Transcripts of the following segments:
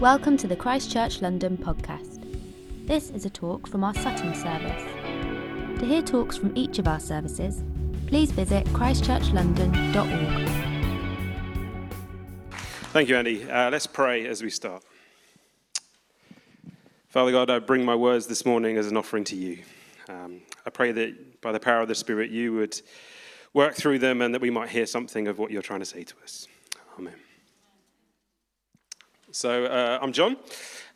Welcome to the Christchurch London podcast. This is a talk from our Sutton service. To hear talks from each of our services, please visit christchurchlondon.org. Thank you, Andy. Uh, let's pray as we start. Father God, I bring my words this morning as an offering to you. Um, I pray that by the power of the Spirit, you would work through them and that we might hear something of what you're trying to say to us. Amen. So, uh, I'm John,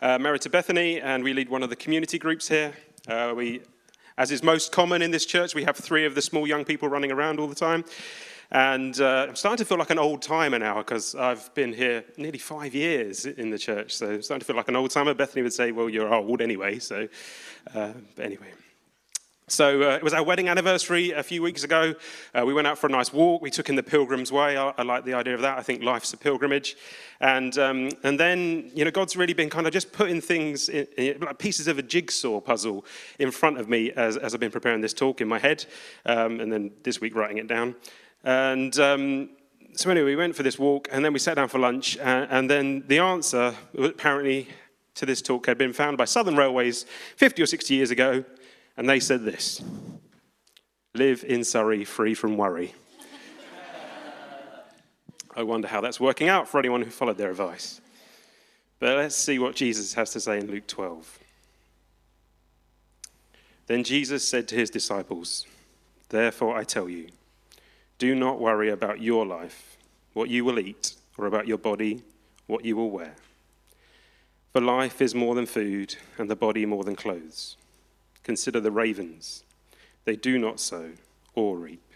uh, married to Bethany, and we lead one of the community groups here. Uh, we, as is most common in this church, we have three of the small young people running around all the time. And uh, I'm starting to feel like an old timer now because I've been here nearly five years in the church. So I'm starting to feel like an old timer. Bethany would say, Well, you're old anyway. So, uh, anyway. So uh, it was our wedding anniversary a few weeks ago. Uh, we went out for a nice walk. We took in the Pilgrim's Way. I, I like the idea of that. I think life's a pilgrimage. And, um, and then, you know, God's really been kind of just putting things, in, in, like pieces of a jigsaw puzzle in front of me as, as I've been preparing this talk in my head. Um, and then this week writing it down. And um, so anyway, we went for this walk and then we sat down for lunch. And, and then the answer, apparently, to this talk had been found by Southern Railways 50 or 60 years ago and they said this Live in Surrey free from worry. I wonder how that's working out for anyone who followed their advice. But let's see what Jesus has to say in Luke 12. Then Jesus said to his disciples, Therefore I tell you, do not worry about your life, what you will eat, or about your body, what you will wear. For life is more than food, and the body more than clothes. Consider the ravens. They do not sow or reap.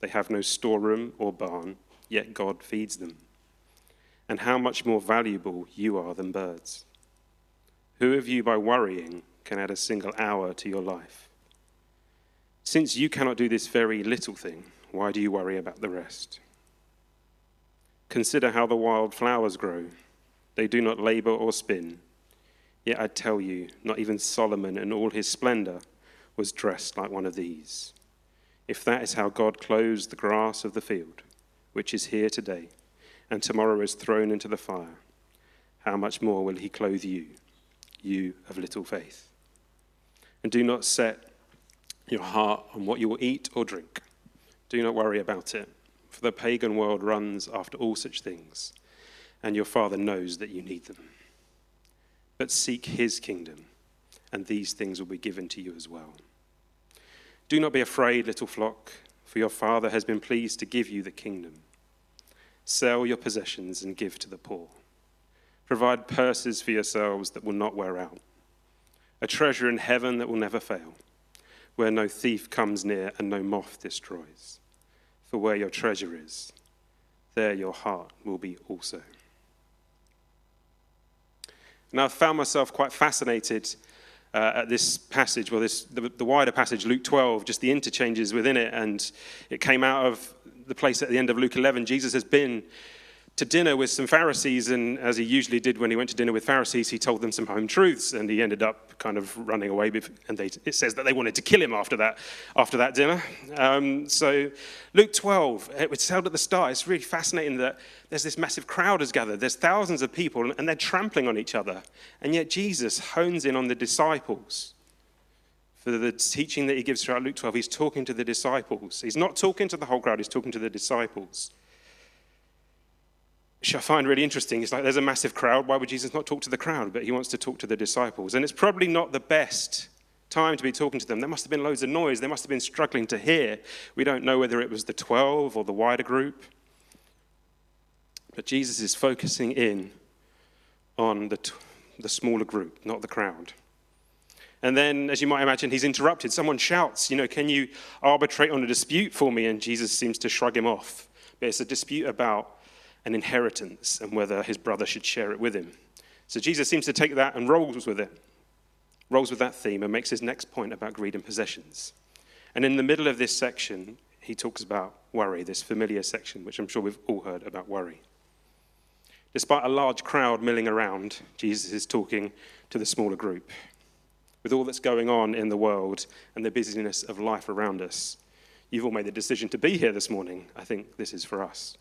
They have no storeroom or barn, yet God feeds them. And how much more valuable you are than birds. Who of you, by worrying, can add a single hour to your life? Since you cannot do this very little thing, why do you worry about the rest? Consider how the wild flowers grow. They do not labor or spin. Yet I tell you, not even Solomon in all his splendor was dressed like one of these. If that is how God clothes the grass of the field, which is here today, and tomorrow is thrown into the fire, how much more will he clothe you, you of little faith? And do not set your heart on what you will eat or drink. Do not worry about it, for the pagan world runs after all such things, and your Father knows that you need them. But seek his kingdom, and these things will be given to you as well. Do not be afraid, little flock, for your Father has been pleased to give you the kingdom. Sell your possessions and give to the poor. Provide purses for yourselves that will not wear out, a treasure in heaven that will never fail, where no thief comes near and no moth destroys. For where your treasure is, there your heart will be also. And I've found myself quite fascinated uh, at this passage, well, this, the, the, wider passage, Luke 12, just the interchanges within it. And it came out of the place at the end of Luke 11. Jesus has been to dinner with some Pharisees, and as he usually did when he went to dinner with Pharisees, he told them some home truths, and he ended up kind of running away. And they, it says that they wanted to kill him after that, after that dinner. Um, so, Luke 12, it was held at the start. It's really fascinating that there's this massive crowd has gathered. There's thousands of people, and they're trampling on each other. And yet, Jesus hones in on the disciples. For the teaching that he gives throughout Luke 12, he's talking to the disciples. He's not talking to the whole crowd, he's talking to the disciples which I find really interesting. It's like there's a massive crowd. Why would Jesus not talk to the crowd? But he wants to talk to the disciples. And it's probably not the best time to be talking to them. There must have been loads of noise. They must have been struggling to hear. We don't know whether it was the 12 or the wider group. But Jesus is focusing in on the, t- the smaller group, not the crowd. And then, as you might imagine, he's interrupted. Someone shouts, You know, can you arbitrate on a dispute for me? And Jesus seems to shrug him off. But it's a dispute about an inheritance and whether his brother should share it with him. So Jesus seems to take that and rolls with it, rolls with that theme, and makes his next point about greed and possessions. And in the middle of this section, he talks about worry, this familiar section, which I'm sure we've all heard about worry. Despite a large crowd milling around, Jesus is talking to the smaller group. With all that's going on in the world and the busyness of life around us, you've all made the decision to be here this morning. I think this is for us.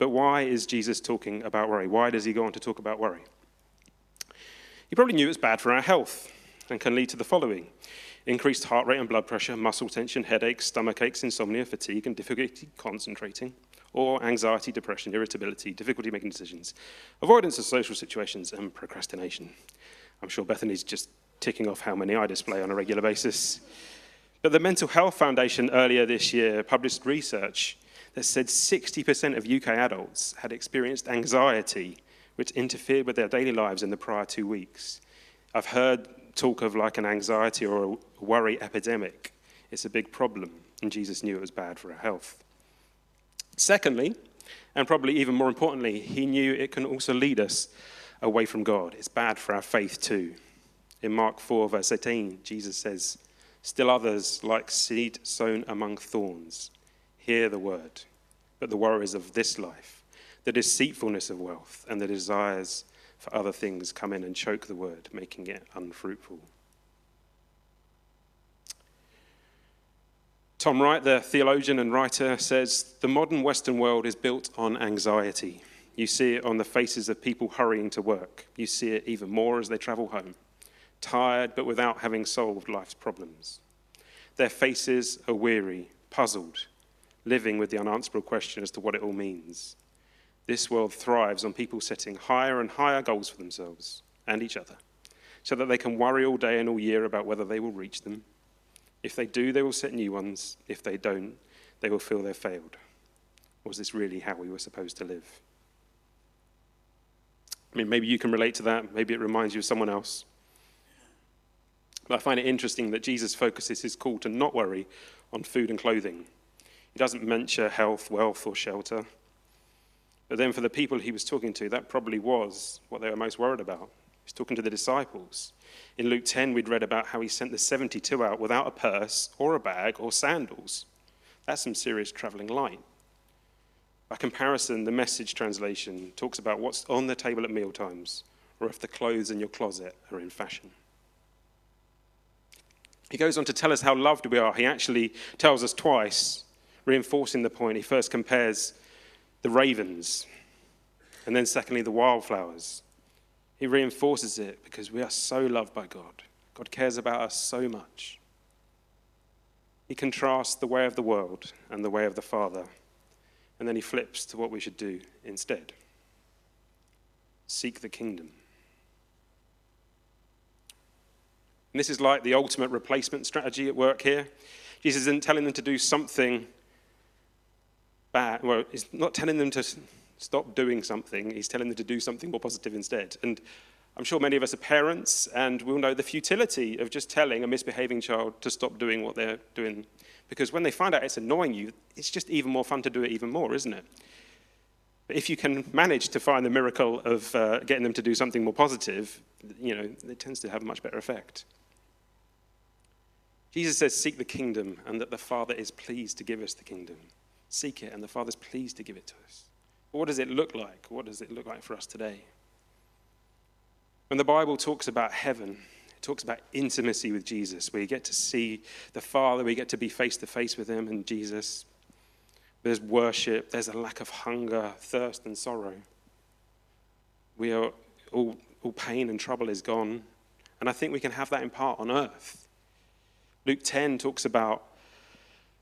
But why is Jesus talking about worry? Why does he go on to talk about worry? He probably knew it's bad for our health and can lead to the following increased heart rate and blood pressure, muscle tension, headaches, stomach aches, insomnia, fatigue, and difficulty concentrating, or anxiety, depression, irritability, difficulty making decisions, avoidance of social situations, and procrastination. I'm sure Bethany's just ticking off how many I display on a regular basis. But the Mental Health Foundation earlier this year published research that said 60% of UK adults had experienced anxiety which interfered with their daily lives in the prior two weeks. I've heard talk of like an anxiety or a worry epidemic. It's a big problem, and Jesus knew it was bad for our health. Secondly, and probably even more importantly, he knew it can also lead us away from God. It's bad for our faith too. In Mark 4, verse 18, Jesus says, Still others, like seed sown among thorns, hear the word, but the worries of this life, the deceitfulness of wealth, and the desires for other things come in and choke the word, making it unfruitful. Tom Wright, the theologian and writer, says the modern Western world is built on anxiety. You see it on the faces of people hurrying to work. You see it even more as they travel home, tired but without having solved life's problems. Their faces are weary, puzzled, living with the unanswerable question as to what it all means. This world thrives on people setting higher and higher goals for themselves and each other, so that they can worry all day and all year about whether they will reach them. If they do, they will set new ones. If they don't, they will feel they've failed. Was this really how we were supposed to live? I mean, maybe you can relate to that. Maybe it reminds you of someone else. But I find it interesting that Jesus focuses his call to not worry on food and clothing. He doesn't mention health, wealth, or shelter. But then for the people he was talking to, that probably was what they were most worried about. He's talking to the disciples. In Luke 10, we'd read about how he sent the 72 out without a purse or a bag or sandals. That's some serious traveling light. By comparison, the message translation talks about what's on the table at mealtimes or if the clothes in your closet are in fashion. He goes on to tell us how loved we are. He actually tells us twice reinforcing the point. He first compares the ravens, and then secondly, the wildflowers. He reinforces it because we are so loved by God. God cares about us so much. He contrasts the way of the world and the way of the Father, and then he flips to what we should do instead seek the kingdom. And this is like the ultimate replacement strategy at work here. Jesus isn't telling them to do something Well, he's not telling them to stop doing something, he's telling them to do something more positive instead. And I'm sure many of us are parents and we'll know the futility of just telling a misbehaving child to stop doing what they're doing. Because when they find out it's annoying you, it's just even more fun to do it even more, isn't it? But if you can manage to find the miracle of uh, getting them to do something more positive, you know, it tends to have a much better effect. Jesus says, Seek the kingdom, and that the Father is pleased to give us the kingdom seek it, and the Father's pleased to give it to us. What does it look like? What does it look like for us today? When the Bible talks about heaven, it talks about intimacy with Jesus, where you get to see the Father, we get to be face to face with Him and Jesus. There's worship, there's a lack of hunger, thirst, and sorrow. We are all, all pain and trouble is gone. And I think we can have that in part on earth. Luke 10 talks about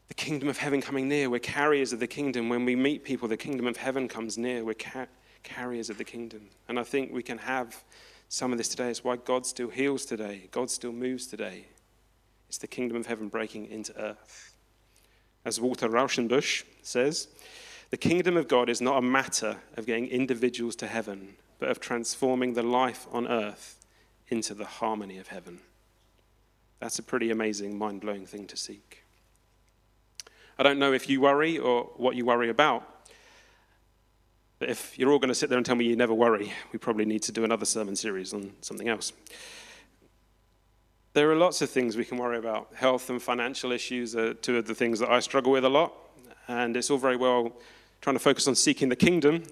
the kingdom of heaven coming near. We're carriers of the kingdom. When we meet people, the kingdom of heaven comes near. We're ca- carriers of the kingdom. And I think we can have some of this today. It's why God still heals today, God still moves today. It's the kingdom of heaven breaking into earth. As Walter Rauschenbusch says, the kingdom of God is not a matter of getting individuals to heaven, but of transforming the life on earth into the harmony of heaven. That's a pretty amazing, mind blowing thing to seek. I don't know if you worry or what you worry about. But if you're all going to sit there and tell me you never worry, we probably need to do another sermon series on something else. There are lots of things we can worry about. Health and financial issues are two of the things that I struggle with a lot. And it's all very well trying to focus on seeking the kingdom,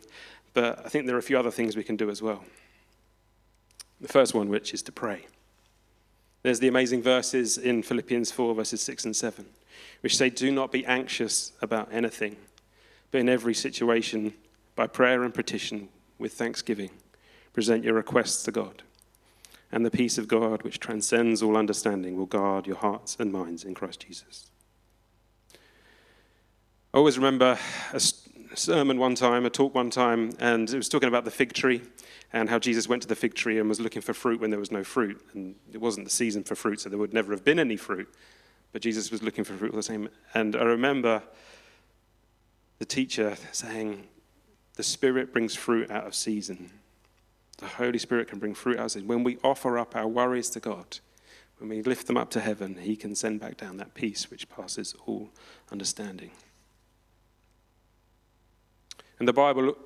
but I think there are a few other things we can do as well. The first one, which is to pray. There's the amazing verses in Philippians 4, verses 6 and 7 which say, Do not be anxious about anything, but in every situation, by prayer and petition, with thanksgiving, present your requests to God. and the peace of God, which transcends all understanding, will guard your hearts and minds in Christ Jesus. I always remember a sermon one time, a talk one time, and it was talking about the fig tree and how Jesus went to the fig tree and was looking for fruit when there was no fruit. And it wasn't the season for fruit, so there would never have been any fruit. But Jesus was looking for fruit all the same. And I remember the teacher saying, The Spirit brings fruit out of season. The Holy Spirit can bring fruit out of season. When we offer up our worries to God, when we lift them up to heaven, He can send back down that peace which passes all understanding. And the Bible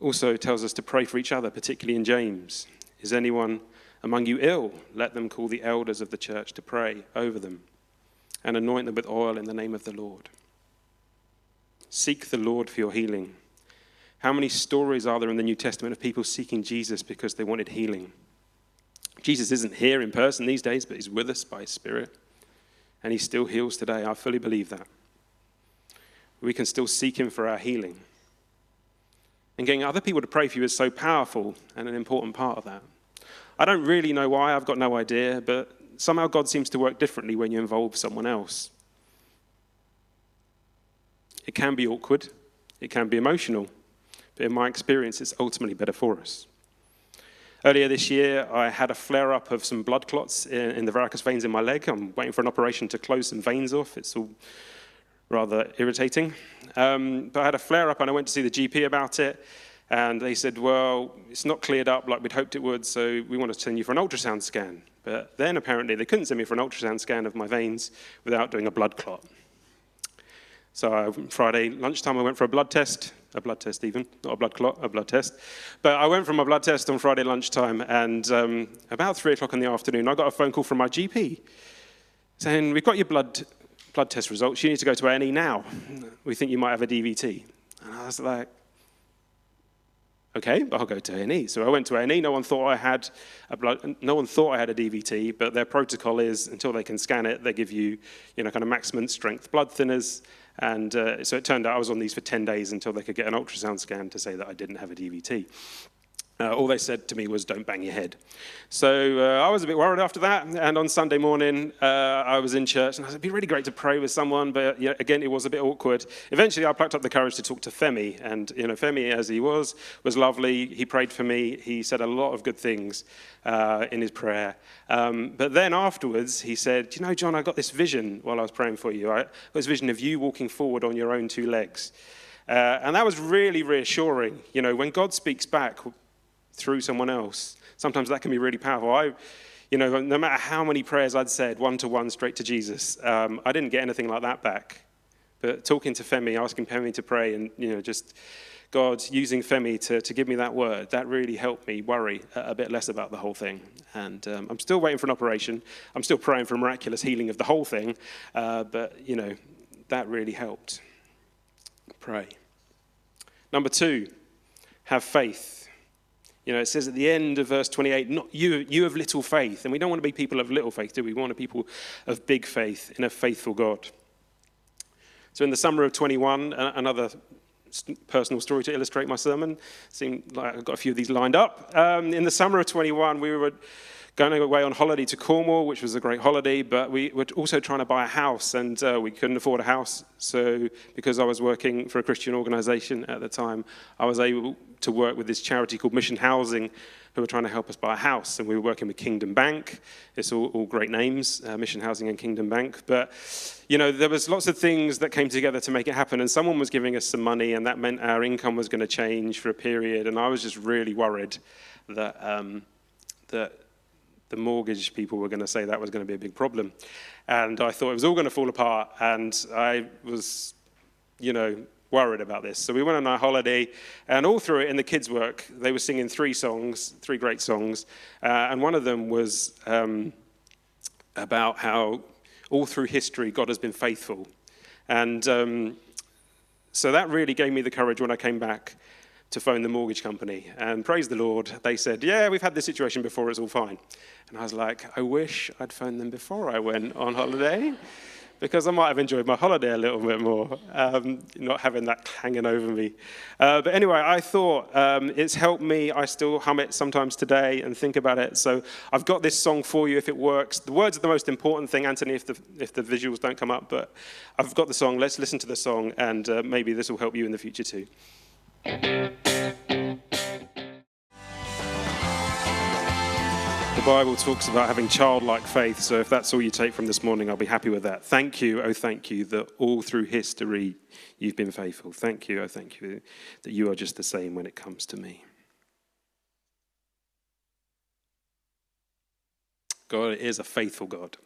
also tells us to pray for each other, particularly in James. Is anyone among you ill? Let them call the elders of the church to pray over them and anoint them with oil in the name of the Lord. Seek the Lord for your healing. How many stories are there in the New Testament of people seeking Jesus because they wanted healing? Jesus isn't here in person these days, but he's with us by his Spirit. And he still heals today. I fully believe that. We can still seek him for our healing. And getting other people to pray for you is so powerful and an important part of that. I don't really know why, I've got no idea, but somehow God seems to work differently when you involve someone else. It can be awkward, it can be emotional, but in my experience, it's ultimately better for us. Earlier this year, I had a flare up of some blood clots in, in, the varicose veins in my leg. I'm waiting for an operation to close some veins off. It's all rather irritating. Um, but I had a flare up and I went to see the GP about it. And they said, Well, it's not cleared up like we'd hoped it would, so we want to send you for an ultrasound scan. But then apparently they couldn't send me for an ultrasound scan of my veins without doing a blood clot. So I, Friday lunchtime, I went for a blood test, a blood test even, not a blood clot, a blood test. But I went for my blood test on Friday lunchtime, and um, about three o'clock in the afternoon, I got a phone call from my GP saying, "We've got your blood blood test results. You need to go to A&E now. We think you might have a DVT." And I was like, okay, I'll go to A&E. So I went to A&E. No one thought I had a blood, no one thought I had a DVT, but their protocol is until they can scan it, they give you, you know, kind of maximum strength blood thinners. And uh, so it turned out I was on these for 10 days until they could get an ultrasound scan to say that I didn't have a DVT. Uh, all they said to me was, don't bang your head. So uh, I was a bit worried after that. And on Sunday morning, uh, I was in church, and I said, it'd be really great to pray with someone, but again, it was a bit awkward. Eventually, I plucked up the courage to talk to Femi. And you know, Femi, as he was, was lovely. He prayed for me. He said a lot of good things uh, in his prayer. Um, but then afterwards, he said, you know, John, I got this vision while I was praying for you. I got this vision of you walking forward on your own two legs. Uh, and that was really reassuring. You know, when God speaks back, through someone else. Sometimes that can be really powerful. I, you know, no matter how many prayers I'd said one to one straight to Jesus, um, I didn't get anything like that back. But talking to Femi, asking Femi to pray, and you know, just God using Femi to, to give me that word, that really helped me worry a, a bit less about the whole thing. And um, I'm still waiting for an operation. I'm still praying for miraculous healing of the whole thing. Uh, but, you know, that really helped. Pray. Number two, have faith. You know, it says at the end of verse 28, not you, you have little faith. And we don't want to be people of little faith, do we? We want to be people of big faith in a faithful God. So in the summer of 21, another personal story to illustrate my sermon. Seemed like I've got a few of these lined up. Um, in the summer of 21, we were going away on holiday to Cornwall, which was a great holiday, but we were also trying to buy a house, and uh, we couldn't afford a house. So, because I was working for a Christian organization at the time, I was able to work with this charity called Mission Housing, who were trying to help us buy a house. And we were working with Kingdom Bank. It's all, all great names, uh, Mission Housing and Kingdom Bank. But, you know, there was lots of things that came together to make it happen. And someone was giving us some money, and that meant our income was going to change for a period. And I was just really worried that, um, that the mortgage people were going to say that was going to be a big problem. And I thought it was all going to fall apart. And I was, you know, worried about this. So we went on our holiday, and all through it in the kids' work, they were singing three songs, three great songs. Uh, and one of them was um, about how all through history God has been faithful. And um, so that really gave me the courage when I came back to phone the mortgage company. And praise the Lord, they said, Yeah, we've had this situation before, it's all fine. And I was like, I wish I'd phoned them before I went on holiday. Because I might have enjoyed my holiday a little bit more, um, not having that hanging over me. Uh, but anyway, I thought um, it's helped me. I still hum it sometimes today and think about it. So I've got this song for you if it works. The words are the most important thing, Anthony, if the, if the visuals don't come up. But I've got the song. Let's listen to the song, and uh, maybe this will help you in the future too. Bible talks about having childlike faith, so if that's all you take from this morning, I'll be happy with that. Thank you, oh, thank you, that all through history you've been faithful. Thank you, oh, thank you, that you are just the same when it comes to me. God is a faithful God.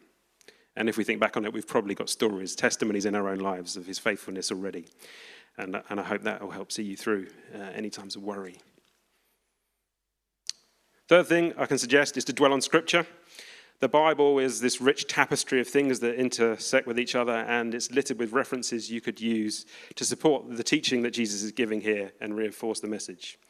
And if we think back on it, we've probably got stories, testimonies in our own lives of his faithfulness already. And, and I hope that will help see you through uh, any times of worry. Third thing I can suggest is to dwell on Scripture. The Bible is this rich tapestry of things that intersect with each other, and it's littered with references you could use to support the teaching that Jesus is giving here and reinforce the message.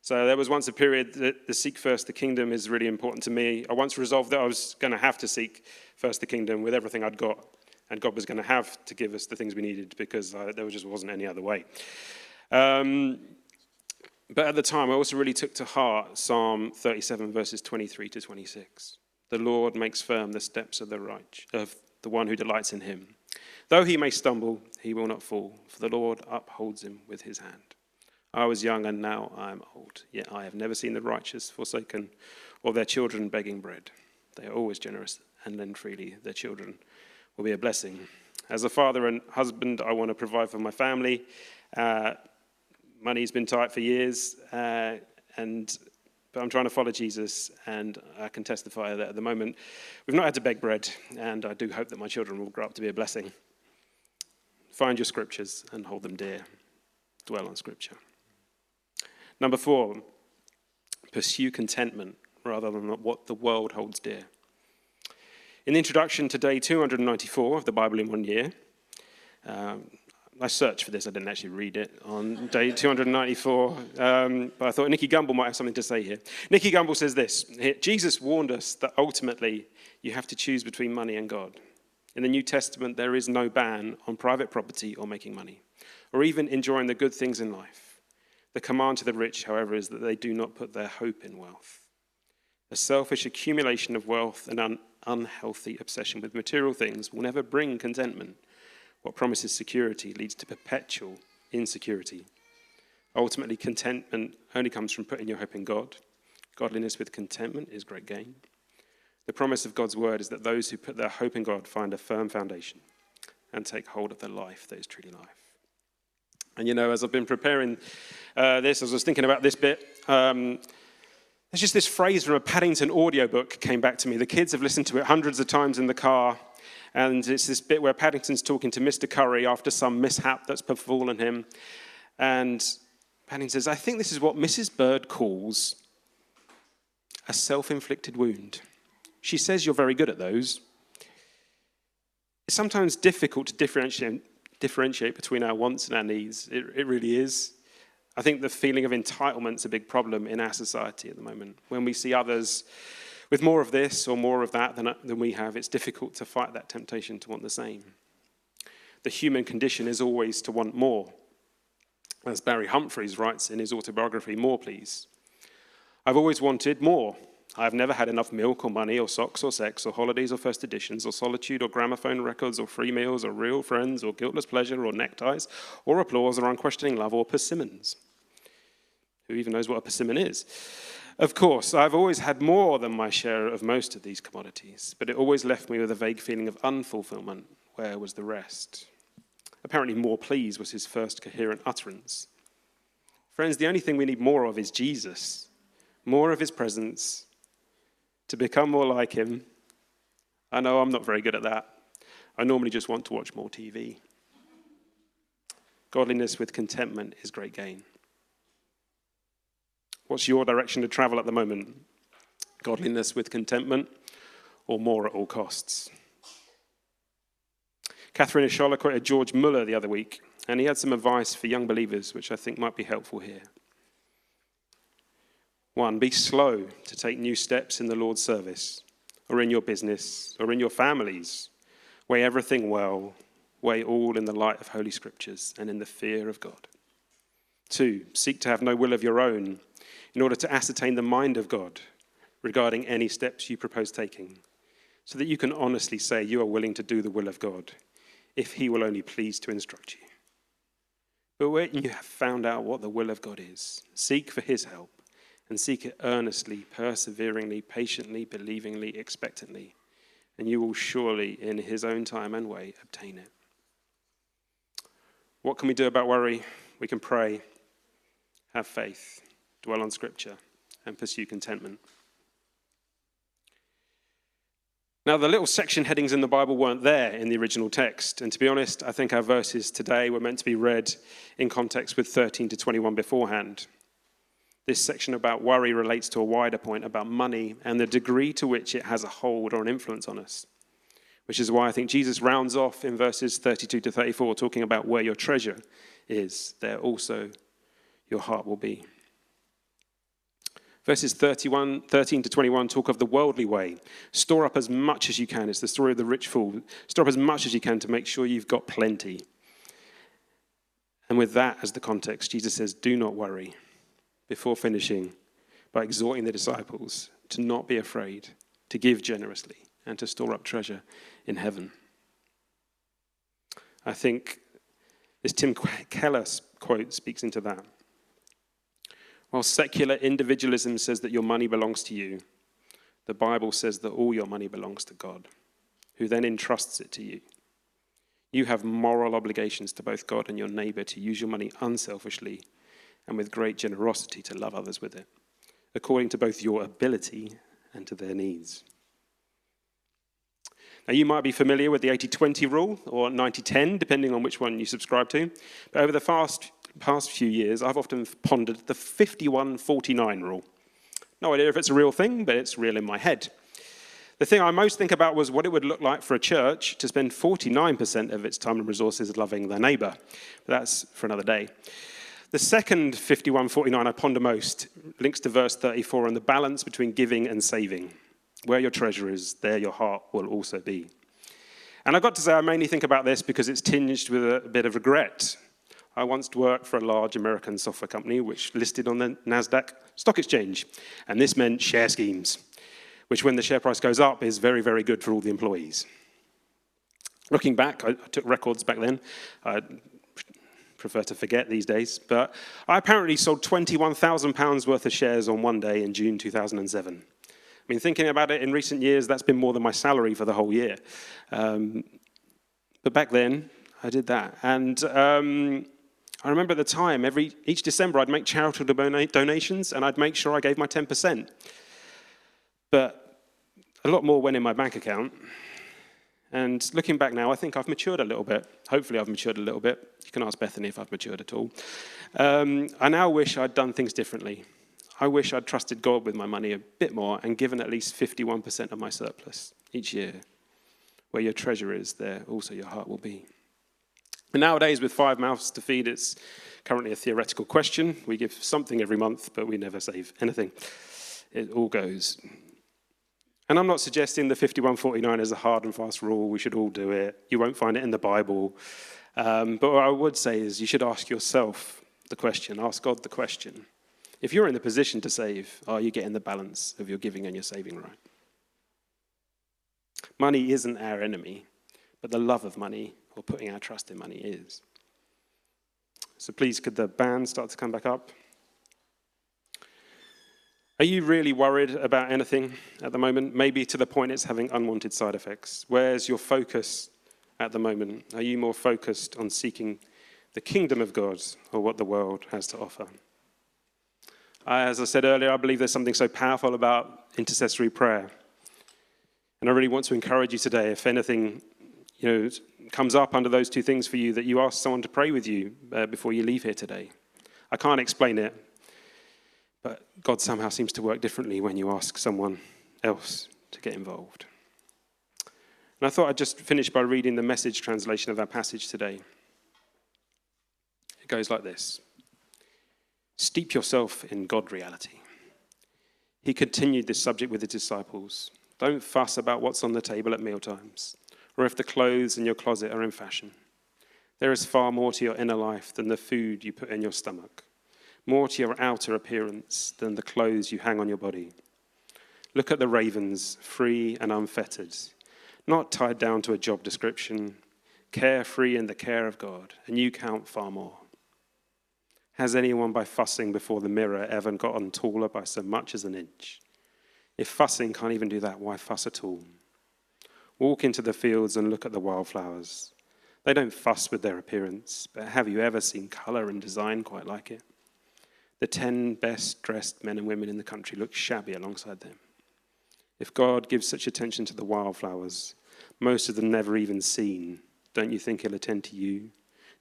So there was once a period that the seek first the kingdom is really important to me. I once resolved that I was going to have to seek first the kingdom with everything I'd got, and God was going to have to give us the things we needed because uh, there just wasn't any other way. Um, but at the time, I also really took to heart Psalm 37, verses 23 to 26. The Lord makes firm the steps of the right, of the one who delights in him. Though he may stumble, he will not fall, for the Lord upholds him with his hand. I was young and now I am old, yet I have never seen the righteous forsaken or their children begging bread. They are always generous and lend freely. Their children will be a blessing. As a father and husband, I want to provide for my family. Uh, money's been tight for years, uh, and but I'm trying to follow Jesus, and I can testify that at the moment we've not had to beg bread, and I do hope that my children will grow up to be a blessing. Find your scriptures and hold them dear. Dwell on scripture. Number four, pursue contentment rather than what the world holds dear. In the introduction to day 294 of the Bible in one year, um, I searched for this, I didn't actually read it on day 294, um, but I thought Nicky Gumbel might have something to say here. Nicky Gumbel says this Jesus warned us that ultimately you have to choose between money and God. In the New Testament, there is no ban on private property or making money, or even enjoying the good things in life. The command to the rich, however, is that they do not put their hope in wealth. A selfish accumulation of wealth and an unhealthy obsession with material things will never bring contentment what promises security leads to perpetual insecurity. Ultimately, contentment only comes from putting your hope in God. Godliness with contentment is great gain. The promise of God's word is that those who put their hope in God find a firm foundation and take hold of the life that is truly life. And you know, as I've been preparing uh, this, as I was thinking about this bit, um, there's just this phrase from a Paddington audiobook came back to me. The kids have listened to it hundreds of times in the car. And it's this bit where Paddington's talking to Mr. Curry after some mishap that's befallen him. And Paddington says, I think this is what Mrs. Bird calls a self inflicted wound. She says you're very good at those. It's sometimes difficult to differentiate, differentiate between our wants and our needs. It, it really is. I think the feeling of entitlement is a big problem in our society at the moment. When we see others with more of this or more of that than, than we have, it's difficult to fight that temptation to want the same. The human condition is always to want more. As Barry Humphries writes in his autobiography, More Please. I've always wanted more. I have never had enough milk or money or socks or sex or holidays or first editions or solitude or gramophone records or free meals or real friends or guiltless pleasure or neckties or applause or unquestioning love or persimmons. Who even knows what a persimmon is? Of course, I've always had more than my share of most of these commodities, but it always left me with a vague feeling of unfulfillment. Where was the rest? Apparently, more please was his first coherent utterance. Friends, the only thing we need more of is Jesus, more of his presence, to become more like him. I know I'm not very good at that. I normally just want to watch more TV. Godliness with contentment is great gain. What's your direction to travel at the moment? Godliness with contentment or more at all costs? Catherine Ishola quoted George Muller the other week, and he had some advice for young believers, which I think might be helpful here. One, be slow to take new steps in the Lord's service, or in your business, or in your families, Weigh everything well, weigh all in the light of Holy Scriptures and in the fear of God. Two, seek to have no will of your own in order to ascertain the mind of God regarding any steps you propose taking, so that you can honestly say you are willing to do the will of God if He will only please to instruct you. But when you have found out what the will of God is, seek for His help and seek it earnestly, perseveringly, patiently, believingly, expectantly, and you will surely, in His own time and way, obtain it. What can we do about worry? We can pray have faith, dwell on Scripture, and pursue contentment. Now, the little section headings in the Bible weren't there in the original text. And to be honest, I think our verses today were meant to be read in context with 13 to 21 beforehand. This section about worry relates to a wider point about money and the degree to which it has a hold or an influence on us, which is why I think Jesus rounds off in verses 32 to 34, talking about where your treasure is, there also your heart will be. Verses 31, 13 to 21 talk of the worldly way. Store up as much as you can. It's the story of the rich fool. Store up as much as you can to make sure you've got plenty. And with that as the context, Jesus says, Do not worry, before finishing by exhorting the disciples to not be afraid, to give generously, and to store up treasure in heaven. I think this Tim Keller quote speaks into that. While secular individualism says that your money belongs to you, the Bible says that all your money belongs to God, who then entrusts it to you. You have moral obligations to both God and your neighbor to use your money unselfishly and with great generosity to love others with it, according to both your ability and to their needs. Now, you might be familiar with the 80 20 rule or 90 10, depending on which one you subscribe to. But over the fast past few years, I've often pondered the 5149 rule. No idea if it's a real thing, but it's real in my head. The thing I most think about was what it would look like for a church to spend 49% of its time and resources loving their neighbor. But that's for another day. The second 5149 I ponder most links to verse 34 and the balance between giving and saving. Where your treasure is, there your heart will also be. And I've got to say, I mainly think about this because it's tinged with a bit of regret. I once worked for a large American software company which listed on the NASDAQ stock exchange. And this meant share schemes, which, when the share price goes up, is very, very good for all the employees. Looking back, I took records back then. I prefer to forget these days. But I apparently sold £21,000 worth of shares on one day in June 2007. I mean, thinking about it in recent years, that's been more than my salary for the whole year. Um, but back then, I did that. And um, I remember at the time, every, each December, I'd make charitable donations and I'd make sure I gave my 10%. But a lot more went in my bank account. And looking back now, I think I've matured a little bit. Hopefully, I've matured a little bit. You can ask Bethany if I've matured at all. Um, I now wish I'd done things differently. I wish I'd trusted God with my money a bit more and given at least 51% of my surplus each year. Where your treasure is, there also your heart will be. And nowadays, with five mouths to feed, it's currently a theoretical question. We give something every month, but we never save anything. It all goes. And I'm not suggesting the 5149 is a hard and fast rule. We should all do it. You won't find it in the Bible. Um, but what I would say is you should ask yourself the question, ask God the question. If you're in the position to save, are you getting the balance of your giving and your saving right? Money isn't our enemy, but the love of money or putting our trust in money is. So please, could the band start to come back up? Are you really worried about anything at the moment? Maybe to the point it's having unwanted side effects. Where's your focus at the moment? Are you more focused on seeking the kingdom of God or what the world has to offer? As I said earlier, I believe there's something so powerful about intercessory prayer. And I really want to encourage you today, if anything, you know, it comes up under those two things for you that you ask someone to pray with you uh, before you leave here today. I can't explain it, but God somehow seems to work differently when you ask someone else to get involved. And I thought I'd just finish by reading the message translation of our passage today. It goes like this Steep yourself in God reality. He continued this subject with his disciples. Don't fuss about what's on the table at mealtimes or if the clothes in your closet are in fashion. There is far more to your inner life than the food you put in your stomach, more to your outer appearance than the clothes you hang on your body. Look at the ravens, free and unfettered, not tied down to a job description, carefree in the care of God, and you count far more. Has anyone by fussing before the mirror ever gotten taller by so much as an inch? If fussing can't even do that, why fuss at all? Walk into the fields and look at the wildflowers. They don't fuss with their appearance, but have you ever seen colour and design quite like it? The ten best dressed men and women in the country look shabby alongside them. If God gives such attention to the wildflowers, most of them never even seen, don't you think He'll attend to you,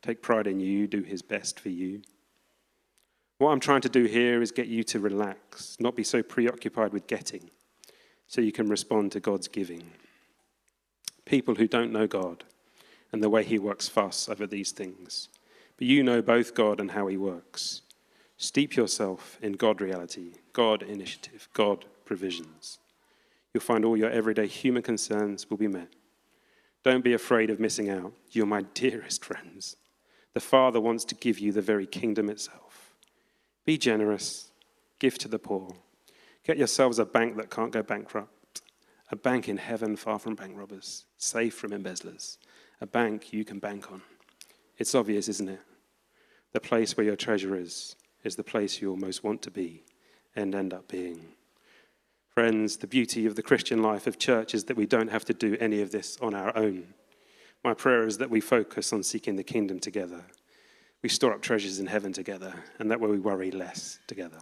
take pride in you, do His best for you? What I'm trying to do here is get you to relax, not be so preoccupied with getting, so you can respond to God's giving. People who don't know God and the way He works fuss over these things, but you know both God and how He works. Steep yourself in God reality, God initiative, God provisions. You'll find all your everyday human concerns will be met. Don't be afraid of missing out. You're my dearest friends. The Father wants to give you the very kingdom itself. Be generous, give to the poor. Get yourselves a bank that can't go bankrupt, a bank in heaven far from bank robbers, safe from embezzlers, a bank you can bank on. It's obvious, isn't it? The place where your treasure is, is the place you'll most want to be and end up being. Friends, the beauty of the Christian life of church is that we don't have to do any of this on our own. My prayer is that we focus on seeking the kingdom together. We store up treasures in heaven together, and that way we worry less together.